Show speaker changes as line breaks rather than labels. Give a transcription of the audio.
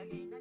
Catalina